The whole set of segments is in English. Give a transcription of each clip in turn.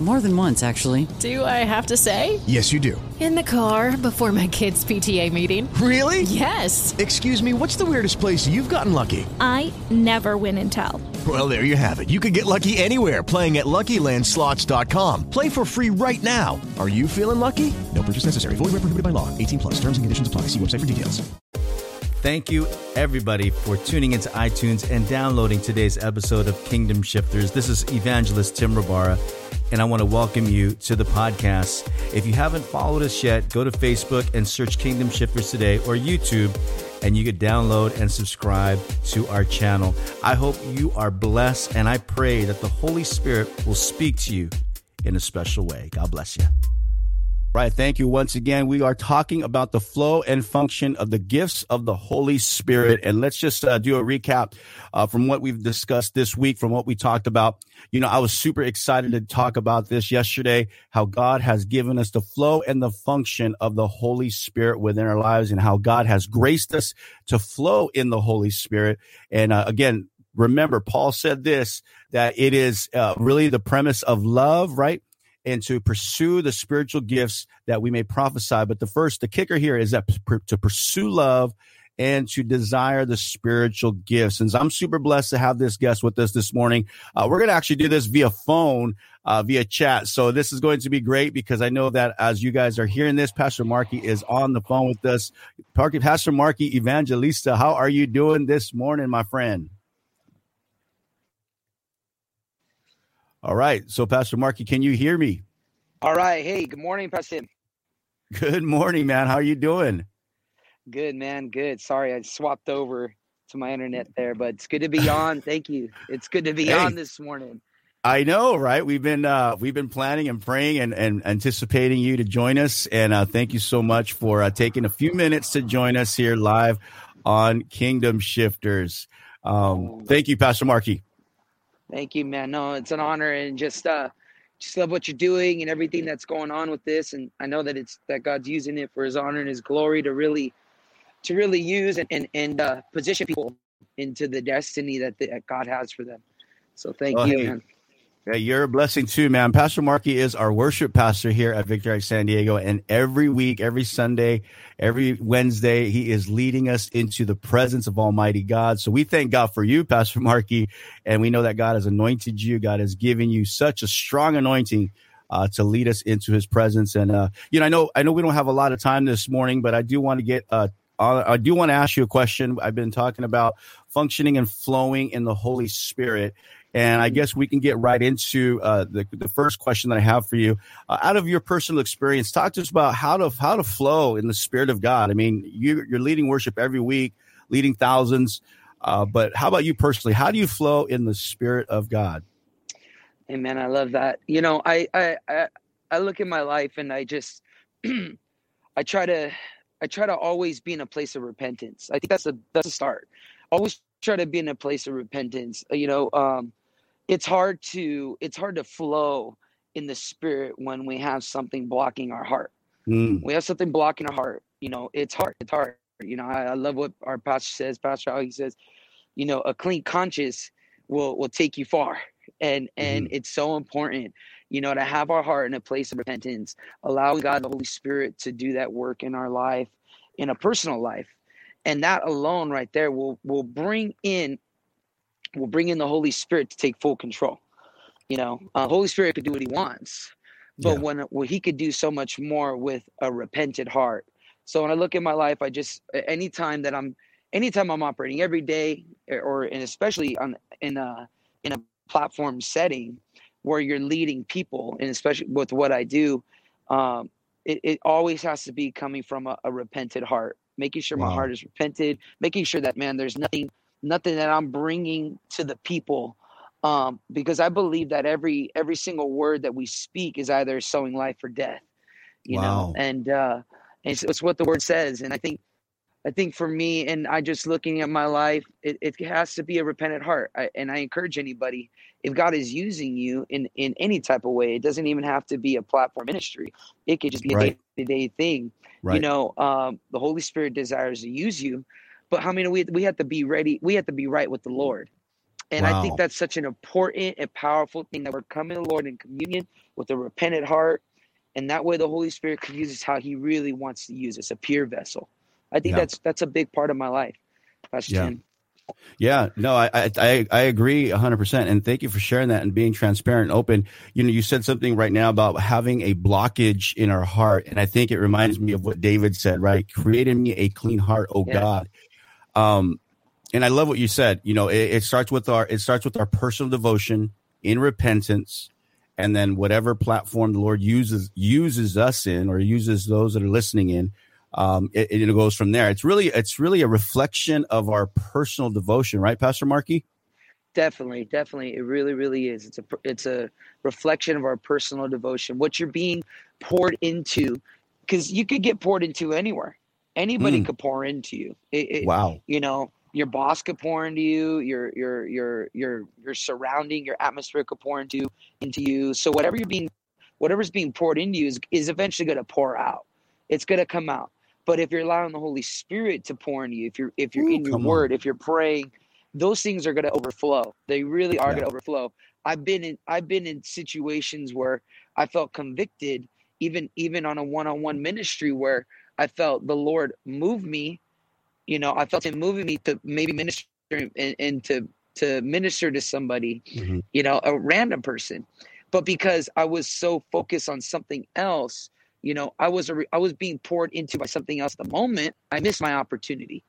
More than once, actually. Do I have to say? Yes, you do. In the car before my kids' PTA meeting. Really? Yes. Excuse me, what's the weirdest place you've gotten lucky? I never win and tell. Well, there you have it. You can get lucky anywhere playing at LuckyLandSlots.com. Play for free right now. Are you feeling lucky? No purchase necessary. Void where prohibited by law. 18 plus. Terms and conditions apply. See website for details. Thank you, everybody, for tuning into iTunes and downloading today's episode of Kingdom Shifters. This is Evangelist Tim Rabara, and I want to welcome you to the podcast. If you haven't followed us yet, go to Facebook and search Kingdom Shifters today or YouTube, and you can download and subscribe to our channel. I hope you are blessed, and I pray that the Holy Spirit will speak to you in a special way. God bless you. Right. Thank you once again. We are talking about the flow and function of the gifts of the Holy Spirit. And let's just uh, do a recap uh, from what we've discussed this week, from what we talked about. You know, I was super excited to talk about this yesterday, how God has given us the flow and the function of the Holy Spirit within our lives and how God has graced us to flow in the Holy Spirit. And uh, again, remember, Paul said this, that it is uh, really the premise of love, right? And to pursue the spiritual gifts that we may prophesy. But the first, the kicker here is that to pursue love and to desire the spiritual gifts. And I'm super blessed to have this guest with us this morning. Uh, we're going to actually do this via phone, uh, via chat. So this is going to be great because I know that as you guys are hearing this, Pastor Marky is on the phone with us. Pastor Marky Evangelista, how are you doing this morning, my friend? All right. So, Pastor Marky, can you hear me? All right. Hey, good morning, Pastor Tim. Good morning, man. How are you doing? Good, man. Good. Sorry, I swapped over to my internet there, but it's good to be on. Thank you. It's good to be hey, on this morning. I know, right? We've been uh, we've been planning and praying and, and anticipating you to join us, and uh, thank you so much for uh, taking a few minutes to join us here live on Kingdom Shifters. Um, thank you, Pastor Marky. Thank you, man. No, it's an honor and just uh just love what you're doing and everything that's going on with this. And I know that it's that God's using it for his honor and his glory to really to really use and and, and uh position people into the destiny that, the, that God has for them. So thank oh, you, hey. man. Yeah, you're a blessing too, man. Pastor Markey is our worship pastor here at Victory San Diego. And every week, every Sunday, every Wednesday, he is leading us into the presence of Almighty God. So we thank God for you, Pastor Markey. And we know that God has anointed you. God has given you such a strong anointing uh, to lead us into his presence. And, uh, you know, I know, I know we don't have a lot of time this morning, but I do want to get, uh, I do want to ask you a question. I've been talking about functioning and flowing in the Holy Spirit. And I guess we can get right into uh, the, the first question that I have for you. Uh, out of your personal experience, talk to us about how to how to flow in the Spirit of God. I mean, you, you're leading worship every week, leading thousands. Uh, but how about you personally? How do you flow in the Spirit of God? Amen. I love that. You know, I I I, I look at my life and I just I try to I try to always be in a place of repentance. I think that's a that's a start. Always try to be in a place of repentance. You know, um, it's hard to it's hard to flow in the spirit when we have something blocking our heart. Mm. We have something blocking our heart. You know, it's hard. It's hard. You know, I, I love what our pastor says. Pastor how he says, you know, a clean conscience will will take you far. And and mm-hmm. it's so important, you know, to have our heart in a place of repentance, allowing God the Holy Spirit to do that work in our life, in a personal life. And that alone right there will will bring in will bring in the Holy Spirit to take full control. You know, uh, Holy Spirit could do what He wants, but yeah. when well, He could do so much more with a repentant heart. So when I look at my life, I just anytime that I'm anytime I'm operating every day, or and especially on in a in a platform setting where you're leading people, and especially with what I do, um, it, it always has to be coming from a, a repented heart, making sure wow. my heart is repented, making sure that man, there's nothing nothing that I'm bringing to the people um, because I believe that every every single word that we speak is either sowing life or death, you wow. know, and uh, it's, it's what the word says, and I think I think for me, and I just looking at my life, it, it has to be a repentant heart. I, and I encourage anybody, if God is using you in, in any type of way, it doesn't even have to be a platform ministry. It could just be right. a day to day thing. Right. You know, um, the Holy Spirit desires to use you, but how many we we have to be ready? We have to be right with the Lord. And wow. I think that's such an important and powerful thing that we're coming to the Lord in communion with a repentant heart. And that way the Holy Spirit can use us how he really wants to use us, a pure vessel. I think yeah. that's that's a big part of my life. Pastor yeah. Tim. Yeah, no, I, I I agree hundred percent, and thank you for sharing that and being transparent and open. You know, you said something right now about having a blockage in our heart, and I think it reminds me of what David said. Right, created me a clean heart, oh yeah. God. Um, and I love what you said. You know, it, it starts with our it starts with our personal devotion in repentance, and then whatever platform the Lord uses uses us in, or uses those that are listening in um, it, it goes from there. It's really it's really a reflection of our personal devotion, right, Pastor Markey? Definitely, definitely, it really, really is. It's a it's a reflection of our personal devotion. What you're being poured into, because you could get poured into anywhere. Anybody mm. could pour into you. It, it, wow. You know, your boss could pour into you. Your your your your your surrounding, your atmosphere could pour into into you. So whatever you're being, whatever's being poured into you is is eventually going to pour out. It's going to come out. But if you're allowing the Holy Spirit to pour into you, if you're if you're Ooh, in your word, on. if you're praying, those things are going to overflow. They really are yeah. going to overflow. I've been in I've been in situations where I felt convicted, even even on a one-on-one ministry where I felt the Lord move me. You know, I felt Him moving me to maybe minister and, and to to minister to somebody, mm-hmm. you know, a random person. But because I was so focused on something else, you know i was a re- i was being poured into by something else At the moment i missed my opportunity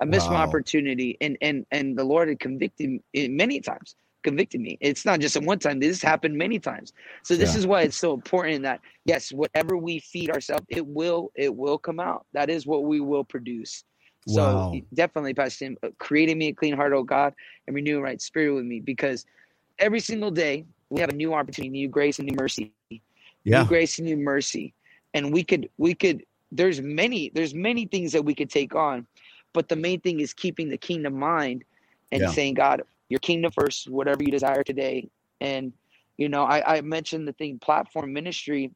i missed wow. my opportunity and and and the lord had convicted me many times convicted me it's not just in one time this happened many times so this yeah. is why it's so important that yes whatever we feed ourselves it will it will come out that is what we will produce so wow. definitely pastor Tim, creating me a clean heart oh god and renew a right spirit with me because every single day we have a new opportunity new grace and new mercy yeah. new grace and new mercy and we could we could there's many there's many things that we could take on but the main thing is keeping the kingdom mind and yeah. saying god your kingdom first whatever you desire today and you know I, I mentioned the thing platform ministry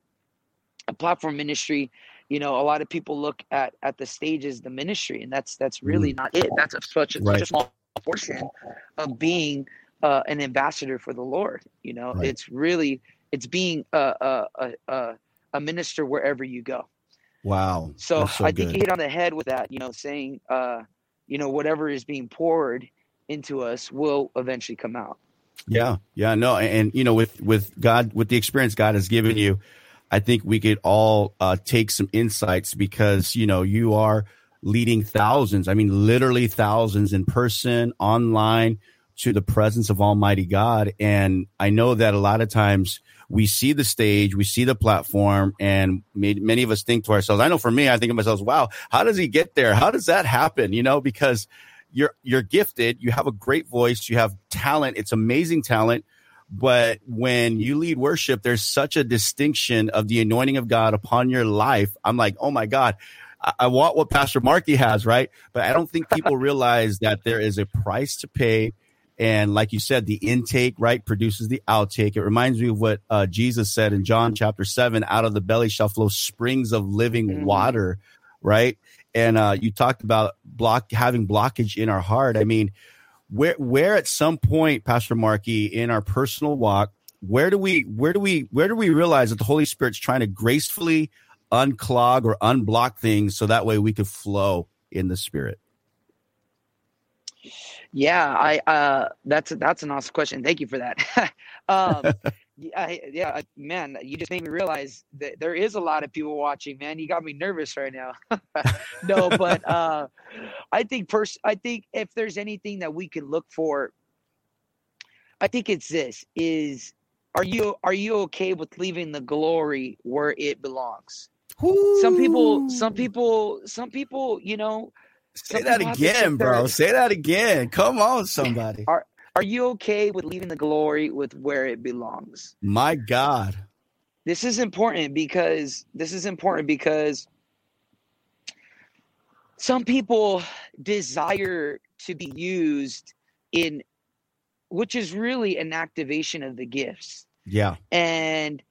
a platform ministry you know a lot of people look at at the stages the ministry and that's that's really mm. not it that's a, such, a, right. such a small portion of being uh, an ambassador for the lord you know right. it's really it's being a, a, a, a minister wherever you go. Wow. So, so I think you hit on the head with that, you know, saying, uh, you know, whatever is being poured into us will eventually come out. Yeah. Yeah. No. And, you know, with, with God, with the experience God has given you, I think we could all uh, take some insights because, you know, you are leading thousands, I mean, literally thousands in person, online to the presence of Almighty God. And I know that a lot of times, we see the stage, we see the platform, and many of us think to ourselves, I know for me, I think to myself, wow, how does he get there? How does that happen? You know, because you're, you're gifted, you have a great voice, you have talent, it's amazing talent. But when you lead worship, there's such a distinction of the anointing of God upon your life. I'm like, oh my God, I want what Pastor Marky has, right? But I don't think people realize that there is a price to pay and like you said, the intake, right, produces the outtake. It reminds me of what uh, Jesus said in John chapter seven, out of the belly shall flow springs of living mm-hmm. water, right? And uh, you talked about block having blockage in our heart. I mean, where where at some point, Pastor Marky, in our personal walk, where do we where do we where do we realize that the Holy Spirit's trying to gracefully unclog or unblock things so that way we could flow in the spirit? Yeah, I uh, that's that's an awesome question. Thank you for that. um, yeah, yeah, man, you just made me realize that there is a lot of people watching. Man, you got me nervous right now. no, but uh, I think pers- I think if there's anything that we can look for, I think it's this: is are you are you okay with leaving the glory where it belongs? Ooh. Some people, some people, some people, you know Say that again, bro. Say that again. Come on, somebody. Are are you okay with leaving the glory with where it belongs? My God. This is important because this is important because some people desire to be used in which is really an activation of the gifts Yeah. and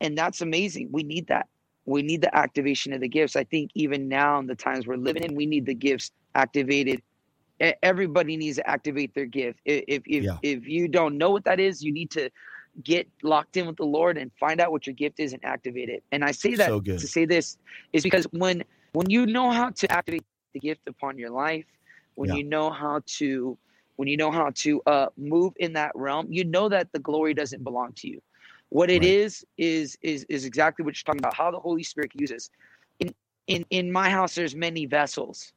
and that's amazing we need that we need the activation of the gifts i think even now in the times we're living in we need the gifts activated everybody needs to activate their gift if if Yeah. if you don't know what that is you need to get locked in with the lord and find out what your gift is and activate it and i say that So to say this is because when when you know how to activate the gift upon your life when Yeah. you know how to when you know how to uh move in that realm you know that the glory doesn't belong to you what it Right. is is is is exactly what you're talking about how the holy spirit uses in in in my house there's many vessels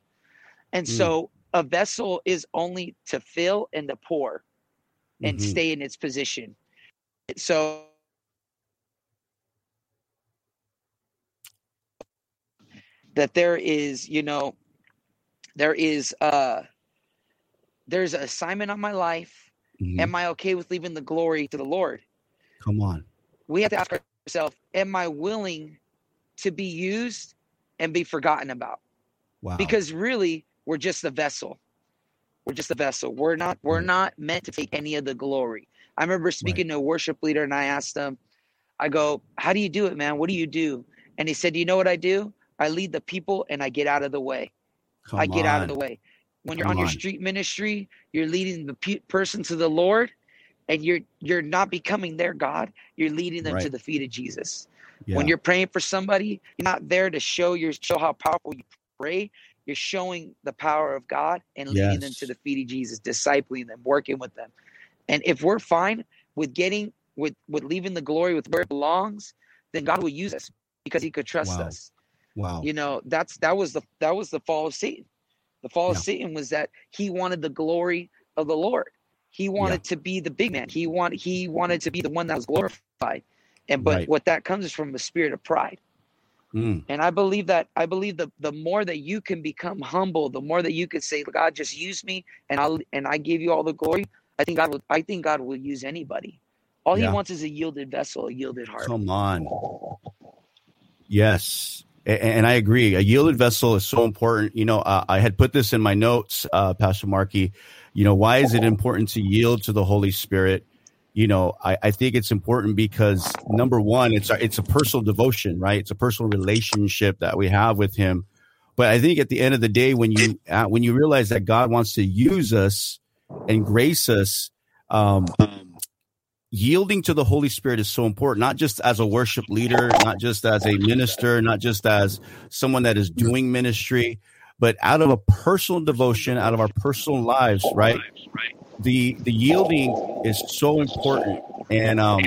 and Mm. so a vessel is only to fill and to pour and Mhm. stay in its position so that there is you know there is uh there's an assignment on my life Mhm. am i okay with leaving the glory to the lord Come on. we have to ask ourselves am i willing to be used and be forgotten about Wow. because really we're just a vessel. We're just a vessel. We're not we're mm. not meant to take any of the glory. I remember speaking to a worship leader and i asked him i go how do you do it man? What do you do? And he said you know what i do? I lead the people and i get out of the way. Come i get out of the way. When you're Come on your street ministry you're leading the pe- person to the lord and you're you're not becoming their god. You're leading them to the feet of jesus. Yeah. when you're praying for somebody you're not there to show your show how powerful you pray you're showing the power of god and leading them to the feet of jesus discipling them working with them. And if we're fine with getting with with leaving the glory with where it belongs then god will use us because he could trust Wow. us. Wow. you know that's that was the that was the fall of satan. The fall Yeah. of satan was that he wanted the glory of the lord. He wanted to be the big man. He want he wanted to be the one that was glorified. And but Right. what that comes is from the spirit of pride Mm. and i believe that i believe the the more that you can become humble the more that you can say god just use me and i'll and i give you all the glory i think god will i think god will use anybody all Yeah. he wants is a yielded vessel a yielded heart Come on. Yes. A- And I agree. A yielded vessel is so important. You know, uh, I had put this in my notes, uh, Pastor Markey. You know, why is it important to yield to the Holy Spirit? You know, I, I think it's important because number one, it's a, it's a personal devotion, right? It's a personal relationship that we have with Him. But I think at the end of the day, when you uh, when you realize that God wants to use us and grace us, um, yielding to the Holy Spirit is so important, not just as a worship leader, not just as a minister, not just as someone that is doing ministry, but out of a personal devotion, out of our personal lives, right? The the yielding is so important. And um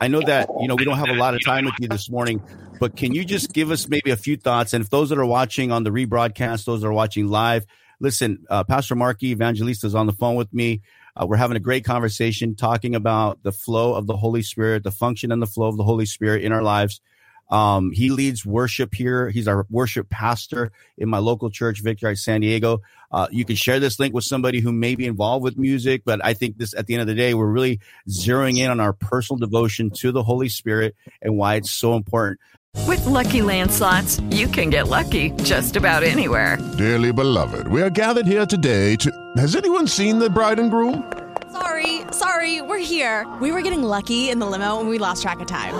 I know that you know we don't have a lot of time with you this morning, but can you just give us maybe a few thoughts? And if those that are watching on the rebroadcast, those that are watching live, listen, uh, Pastor Markey Evangelista is on the phone with me. Uh, we're having a great conversation talking about the flow of the Holy Spirit, the function and the flow of the Holy Spirit in our lives. Um, he leads worship here. He's our worship pastor in my local church, Victory at San Diego. Uh, you can share this link with somebody who may be involved with music, but I think this, at the end of the day, we're really zeroing in on our personal devotion to the Holy Spirit and why it's so important. With Lucky Land slots, you can get lucky just about anywhere. Dearly beloved, we are gathered here today to. Has anyone seen the bride and groom? Sorry, sorry, we're here. We were getting lucky in the limo and we lost track of time.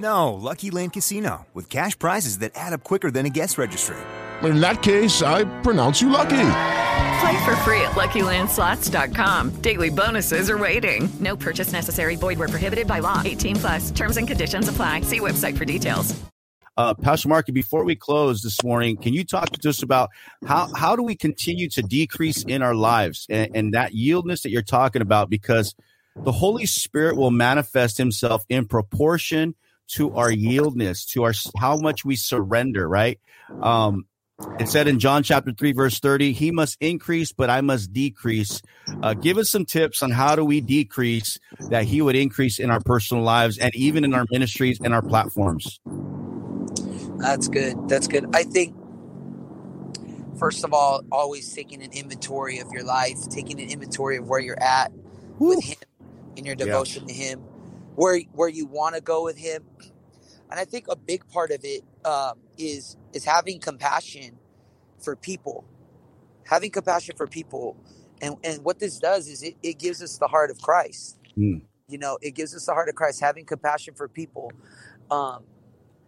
No, Lucky Land Casino, with cash prizes that add up quicker than a guest registry. In that case, I pronounce you lucky. Play for free at LuckyLandSlots.com. Daily bonuses are waiting. No purchase necessary. Void where prohibited by law. 18 plus. Terms and conditions apply. See website for details. Uh, Pastor Markey, before we close this morning, can you talk to us about how, how do we continue to decrease in our lives and, and that yieldness that you're talking about? Because the Holy Spirit will manifest himself in proportion to our yieldness, to our how much we surrender, right? Um, it said in John chapter 3, verse 30, he must increase, but I must decrease. Uh, give us some tips on how do we decrease that he would increase in our personal lives and even in our ministries and our platforms. That's good. That's good. I think, first of all, always taking an inventory of your life, taking an inventory of where you're at with Him in your Yeah. devotion to Him, where where you want to go with Him. And I think a big part of it um, is is having compassion for people, having compassion for people, and and what this does is it, it gives us the heart of Christ. Mm. You know, it gives us the heart of Christ, having compassion for people, um,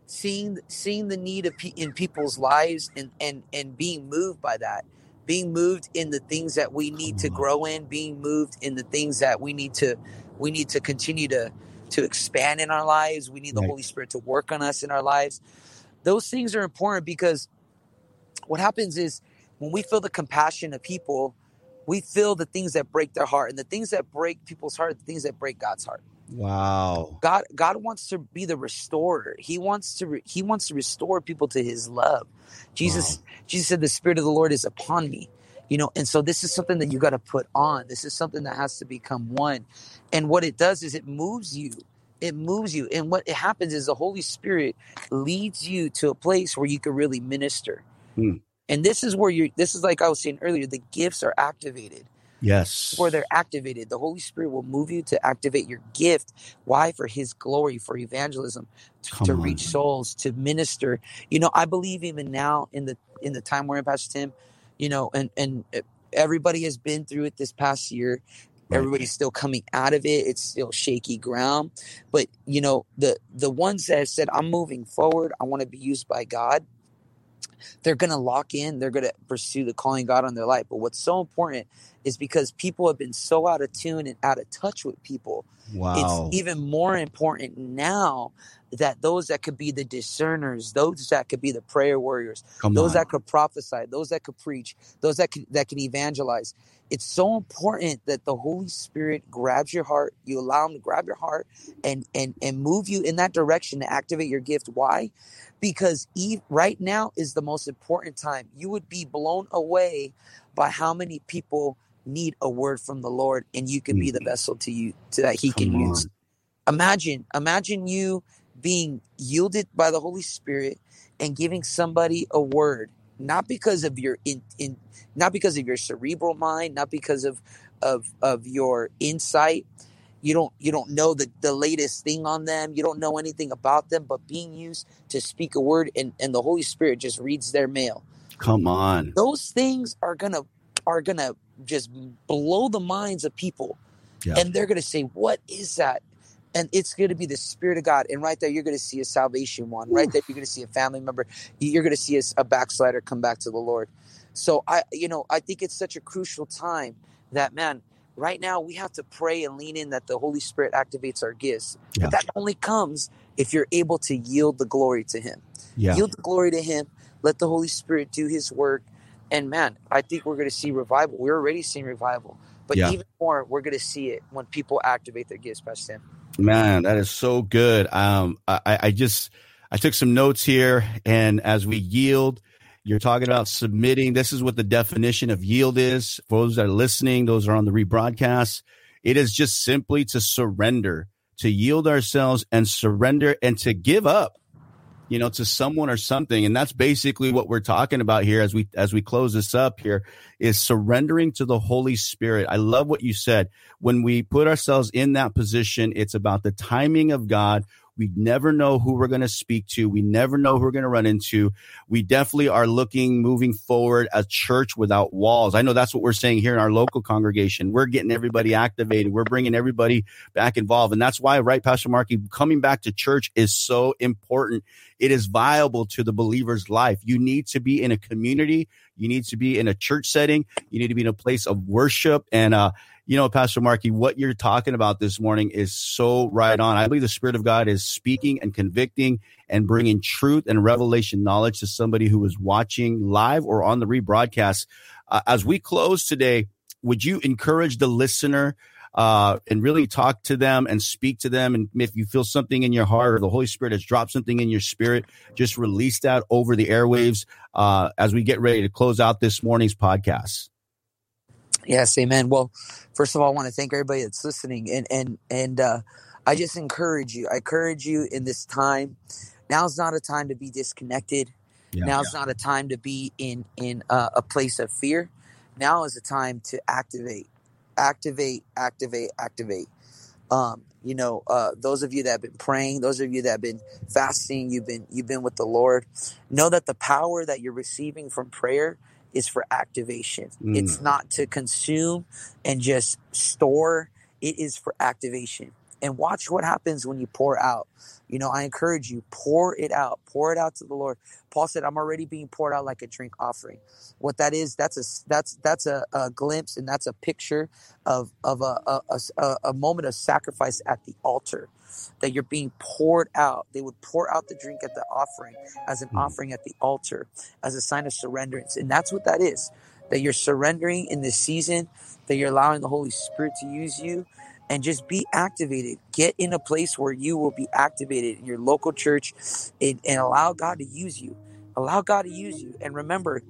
seeing seeing the need of pe- in people's lives, and and and being moved by that, being moved in the things that we need to grow in, being moved in the things that we need to we need to continue to to expand in our lives. We need the Right. Holy Spirit to work on us in our lives. Those things are important because what happens is when we feel the compassion of people, we feel the things that break their heart, and the things that break people's heart, the things that break God's heart. Wow. God, God wants to be the restorer. He wants to, re, he wants to restore people to His love. Jesus, Jesus said, "The Spirit of the Lord is upon me." You know, and so this is something that you got to put on. This is something that has to become one. And what it does is it moves you. It moves you. And what it happens is the Holy Spirit leads you to a place where you can really minister. Hmm. And this is where you're, this is like I was saying earlier, the gifts are activated Yes. where they're activated. The Holy Spirit will move you to activate your gift. Why? For His glory, for evangelism, to, to reach souls, to minister. You know, I believe even now in the in the time we're in, Pastor Tim, you know, and and uh, everybody has been through it this past year. Everybody's still coming out of it. It's still shaky ground, but you know the the ones that have said, "I'm moving forward. I want to be used by God." they're going to lock in they're going to pursue the calling god on their life but what's so important is because people have been so out of tune and out of touch with people Wow. it's even more important now that those that could be the discerners those that could be the prayer warriors Come those on. that could prophesy those that could preach those that can that can evangelize. It's so important that the holy spirit grabs your heart you allow him to grab your heart and and and move you in that direction to activate your gift. Why? Because Eve, right now is the most important time. You would be blown away by how many people need a word from the lord and you can be the mm. vessel to you to that he can Come use. imagine imagine you being yielded by the holy spirit and giving somebody a word not because of your in, in not because of your cerebral mind not because of of of your insight. You don't you don't know the, the latest thing on them. You don't know anything about them but being used to speak a word and and the holy spirit just reads their mail. Come on. those things are gonna are gonna just blow the minds of people. Yeah. and they're gonna say what is that and it's going to be the spirit of god and right there you're going to see a salvation one right there you're going to see a family member you're going to see a, a backslider come back to the lord so i you know i think it's such a crucial time that man right now we have to pray and lean in that the holy spirit activates our gifts Yeah. but that only comes if you're able to yield the glory to him Yeah. yield the glory to him let the holy spirit do his work and man i think we're going to see revival we're already seeing revival but Yeah. even more we're going to see it when people activate their gifts pastor Tim. Man, that is so good. Um, I, I just I took some notes here, and as we yield, you're talking about submitting. This is what the definition of yield is. For those that are listening, those are on the rebroadcast. It is just simply to surrender, to yield ourselves and surrender, and to give up. You know, to someone or something, and that's basically what we're talking about here as we as we close this up. Here is surrendering to the Holy Spirit. I love what you said when we put ourselves in that position, it's about the timing of God. We never know who we're going to speak to. We never know who we're going to run into. We definitely are looking moving forward a church without walls. I know that's what we're saying here in our local congregation. We're getting everybody activated. We're bringing everybody back involved. And that's why, right, Pastor Marky, coming back to church is so important. It is viable to the believer's life. You need to be in a community. You need to be in a church setting. You need to be in a place of worship. And, uh, you know, Pastor Markey, what you're talking about this morning is so right on. I believe the Spirit of God is speaking and convicting and bringing truth and revelation knowledge to somebody who is watching live or on the rebroadcast. Uh, as we close today, would you encourage the listener uh, and really talk to them and speak to them? And if you feel something in your heart or the Holy Spirit has dropped something in your spirit, just release that over the airwaves uh, as we get ready to close out this morning's podcast. Yes, amen. Well, first of all, I want to thank everybody that's listening, and and and uh, I just encourage you. I encourage you in this time. Now's not a time to be disconnected. Yeah. Now's not a time to be in in uh, a place of fear. Now is a time to activate, activate, activate, activate. Um, you know, uh, those of you that have been praying, those of you that have been fasting, you've been you've been with the Lord, know that the power that you're receiving from prayer is for activation. Mm. It's not to consume and just store. It is for activation. And watch what happens when you pour out. You know, I encourage you, pour it out, pour it out to the Lord. Paul said, I'm already being poured out like a drink offering. What that is, that's a that's that's a, a glimpse and that's a picture of of a a, a a moment of sacrifice at the altar. That you're being poured out. They would pour out the drink at the offering as an mm. offering at the altar, as a sign of surrenderance. And that's what that is. That you're surrendering in this season, that you're allowing the Holy Spirit to use you and just be activated. Get in a place where you will be activated in your local church and, and allow God to use you. Allow God to use you. And remember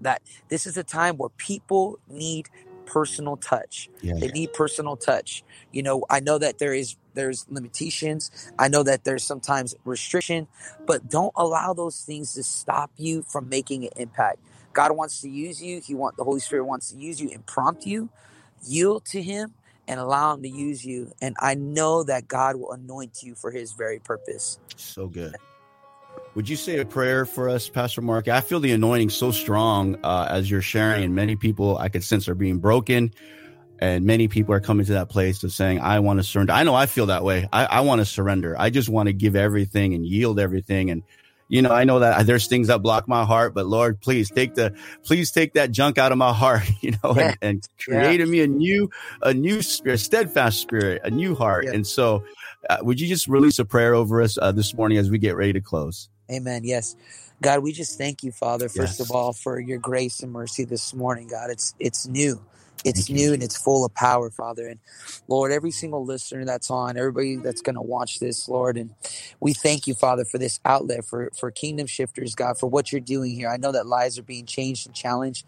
that this is a time where people need personal touch. Yeah. They need personal touch. You know, I know that there is there's limitations. I know that there's sometimes restriction, but don't allow those things to stop you from making an impact. God wants to use you. He want the Holy Spirit wants to use you and prompt you. Yield to him and allow him to use you. And I know that God will anoint you for his very purpose. So good. Would you say a prayer for us, Pastor Mark? I feel the anointing so strong uh, as you're sharing, and many people I could sense are being broken, and many people are coming to that place of saying, "I want to surrender." I know I feel that way. I, I want to surrender. I just want to give everything and yield everything. And you know, I know that there's things that block my heart, but Lord, please take the, please take that junk out of my heart, you know, Yeah. and, and create in me a new, a new spirit, steadfast spirit, a new heart. Yeah. And so, uh, would you just release a prayer over us uh, this morning as we get ready to close? Amen. Yes. God, we just thank you, Father, first Yes. of all, for your grace and mercy this morning, God. It's it's new. It's Thank you. new and it's full of power, Father. And Lord, every single listener that's on, everybody that's going to watch this, Lord, and we thank you, Father, for this outlet for for Kingdom Shifters, God, for what you're doing here. I know that lives are being changed and challenged,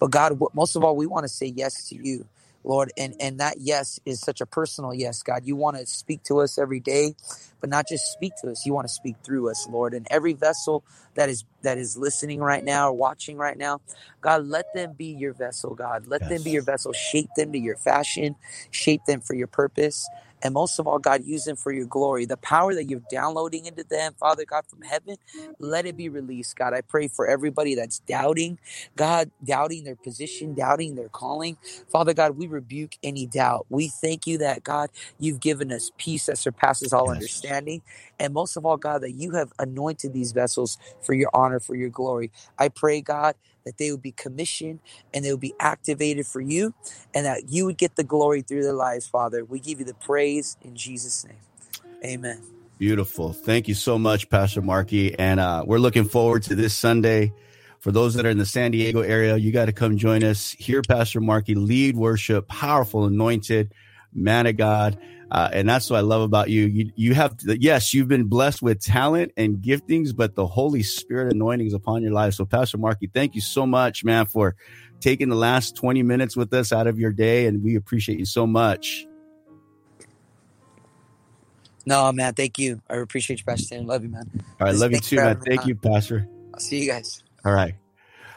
but God, most of all, we want to say yes to you. Lord, and and that yes is such a personal yes, God. You want to speak to us every day, but not just speak to us. You want to speak through us, Lord. And every vessel that is that is listening right now or watching right now, God, let them be your vessel, God. Let them be your vessel. Shape them to your fashion, shape them for your purpose. And most of all, God, use them for your glory. The power that you're downloading into them, Father God, from heaven, let it be released, God. I pray for everybody that's doubting, God, doubting their position, doubting their calling. Father God, we rebuke any doubt. We thank you that, God, you've given us peace that surpasses all Yes. understanding. And most of all, God, that you have anointed these vessels for your honor, for your glory. I pray, God, that they would be commissioned and they would be activated for you and that you would get the glory through their lives, Father. We give you the praise in Jesus' name. Amen. Beautiful. Thank you so much, Pastor Markey. And uh, we're looking forward to this Sunday. For those that are in the San Diego area, you got to come join us. Hear Pastor Markey lead worship, powerful, anointed man of God. Uh, and that's what I love about you. You, you have, yes, you've been blessed with talent and giftings, but the Holy Spirit anointing is upon your life. So, Pastor Markey, thank you so much, man, for taking the last 20 minutes with us out of your day. And we appreciate you so much. No, man, thank you. I appreciate you, Pastor Tim. Love you, man. All right. Just Love you too, man. Thank you, Pastor. I'll see you guys. All right.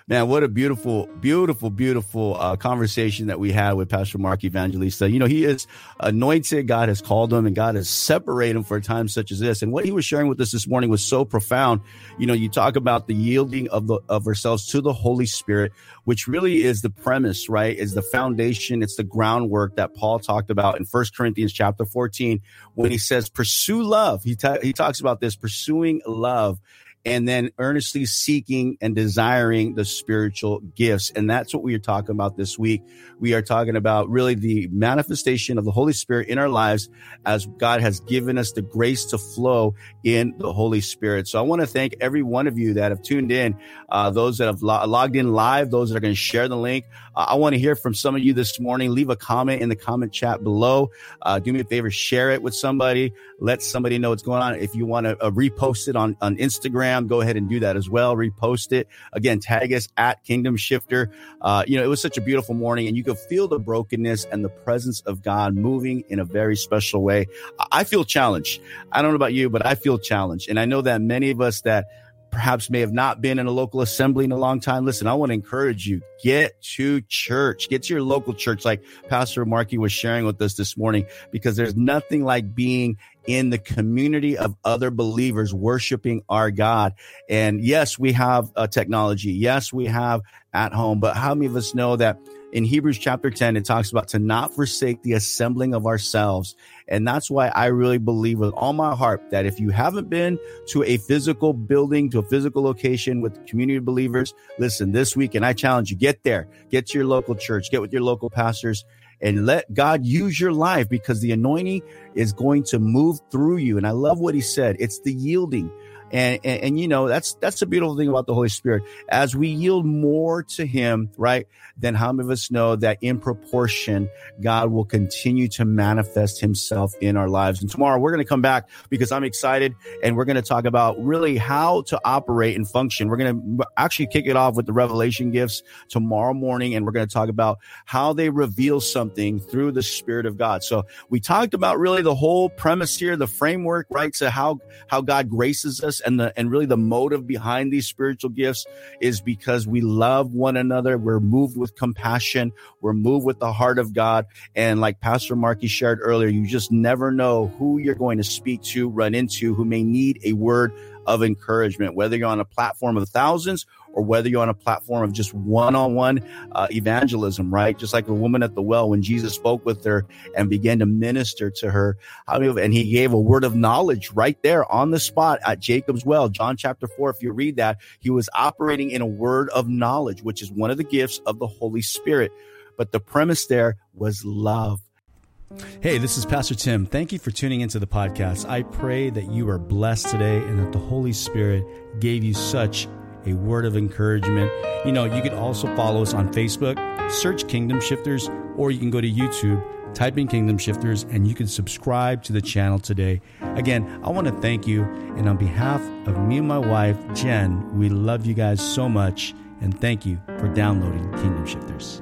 Man, what a beautiful, beautiful, beautiful uh, conversation that we had with Pastor Mark Evangelista. You know, he is anointed. God has called him and God has separated him for a time such as this. And what he was sharing with us this morning was so profound. You know, you talk about the yielding of the, of ourselves to the Holy Spirit, which really is the premise, right? Is the foundation. It's the groundwork that Paul talked about in First Corinthians chapter 14 when he says, pursue love. He, ta- he talks about this pursuing love and then earnestly seeking and desiring the spiritual gifts. And that's what we are talking about this week. We are talking about really the manifestation of the Holy Spirit in our lives as God has given us the grace to flow in the Holy Spirit. So I want to thank every one of you that have tuned in, uh, those that have lo- logged in live, those that are going to share the link. Uh, I want to hear from some of you this morning. Leave a comment in the comment chat below. Uh, do me a favor, share it with somebody. Let somebody know what's going on. If you want to uh, repost it on, on Instagram, go ahead and do that as well. Repost it. Again, tag us at Kingdom Shifter. Uh, you know, it was such a beautiful morning and you could feel the brokenness and the presence of God moving in a very special way. I I feel challenged. I don't know about you, but I feel challenged. And I know that many of us that perhaps may have not been in a local assembly in a long time. Listen, I want to encourage you, get to church, get to your local church, like Pastor Markey was sharing with us this morning, because there's nothing like being in the community of other believers worshiping our God. And yes, we have uh, technology. Yes, we have at home, but how many of us know that in Hebrews chapter 10, it talks about to not forsake the assembling of ourselves. And that's why I really believe with all my heart that if you haven't been to a physical building, to a physical location with community believers, listen, this week, and I challenge you, get there, get to your local church, get with your local pastors and let God use your life because the anointing is going to move through you. And I love what he said. It's the yielding. And, and, and, you know, that's, that's the beautiful thing about the Holy Spirit. As we yield more to him, right? Then how many of us know that in proportion, God will continue to manifest himself in our lives. And tomorrow we're going to come back because I'm excited and we're going to talk about really how to operate and function. We're going to actually kick it off with the revelation gifts tomorrow morning. And we're going to talk about how they reveal something through the spirit of God. So we talked about really the whole premise here, the framework, right? So how, how God graces us and the and really the motive behind these spiritual gifts is because we love one another. We're moved with compassion. We're moved with the heart of God. And like Pastor Markey shared earlier, you just never know who you're going to speak to, run into, who may need a word of encouragement, whether you're on a platform of thousands or whether you're on a platform of just one-on-one uh, evangelism, right? Just like the woman at the well when Jesus spoke with her and began to minister to her, and he gave a word of knowledge right there on the spot at Jacob's well, John chapter four. If you read that, he was operating in a word of knowledge, which is one of the gifts of the Holy Spirit. But the premise there was love. Hey, this is Pastor Tim. Thank you for tuning into the podcast. I pray that you are blessed today and that the Holy Spirit gave you such a word of encouragement. You know, you can also follow us on Facebook, search Kingdom Shifters, or you can go to YouTube, type in Kingdom Shifters, and you can subscribe to the channel today. Again, I want to thank you. And on behalf of me and my wife, Jen, we love you guys so much. And thank you for downloading Kingdom Shifters.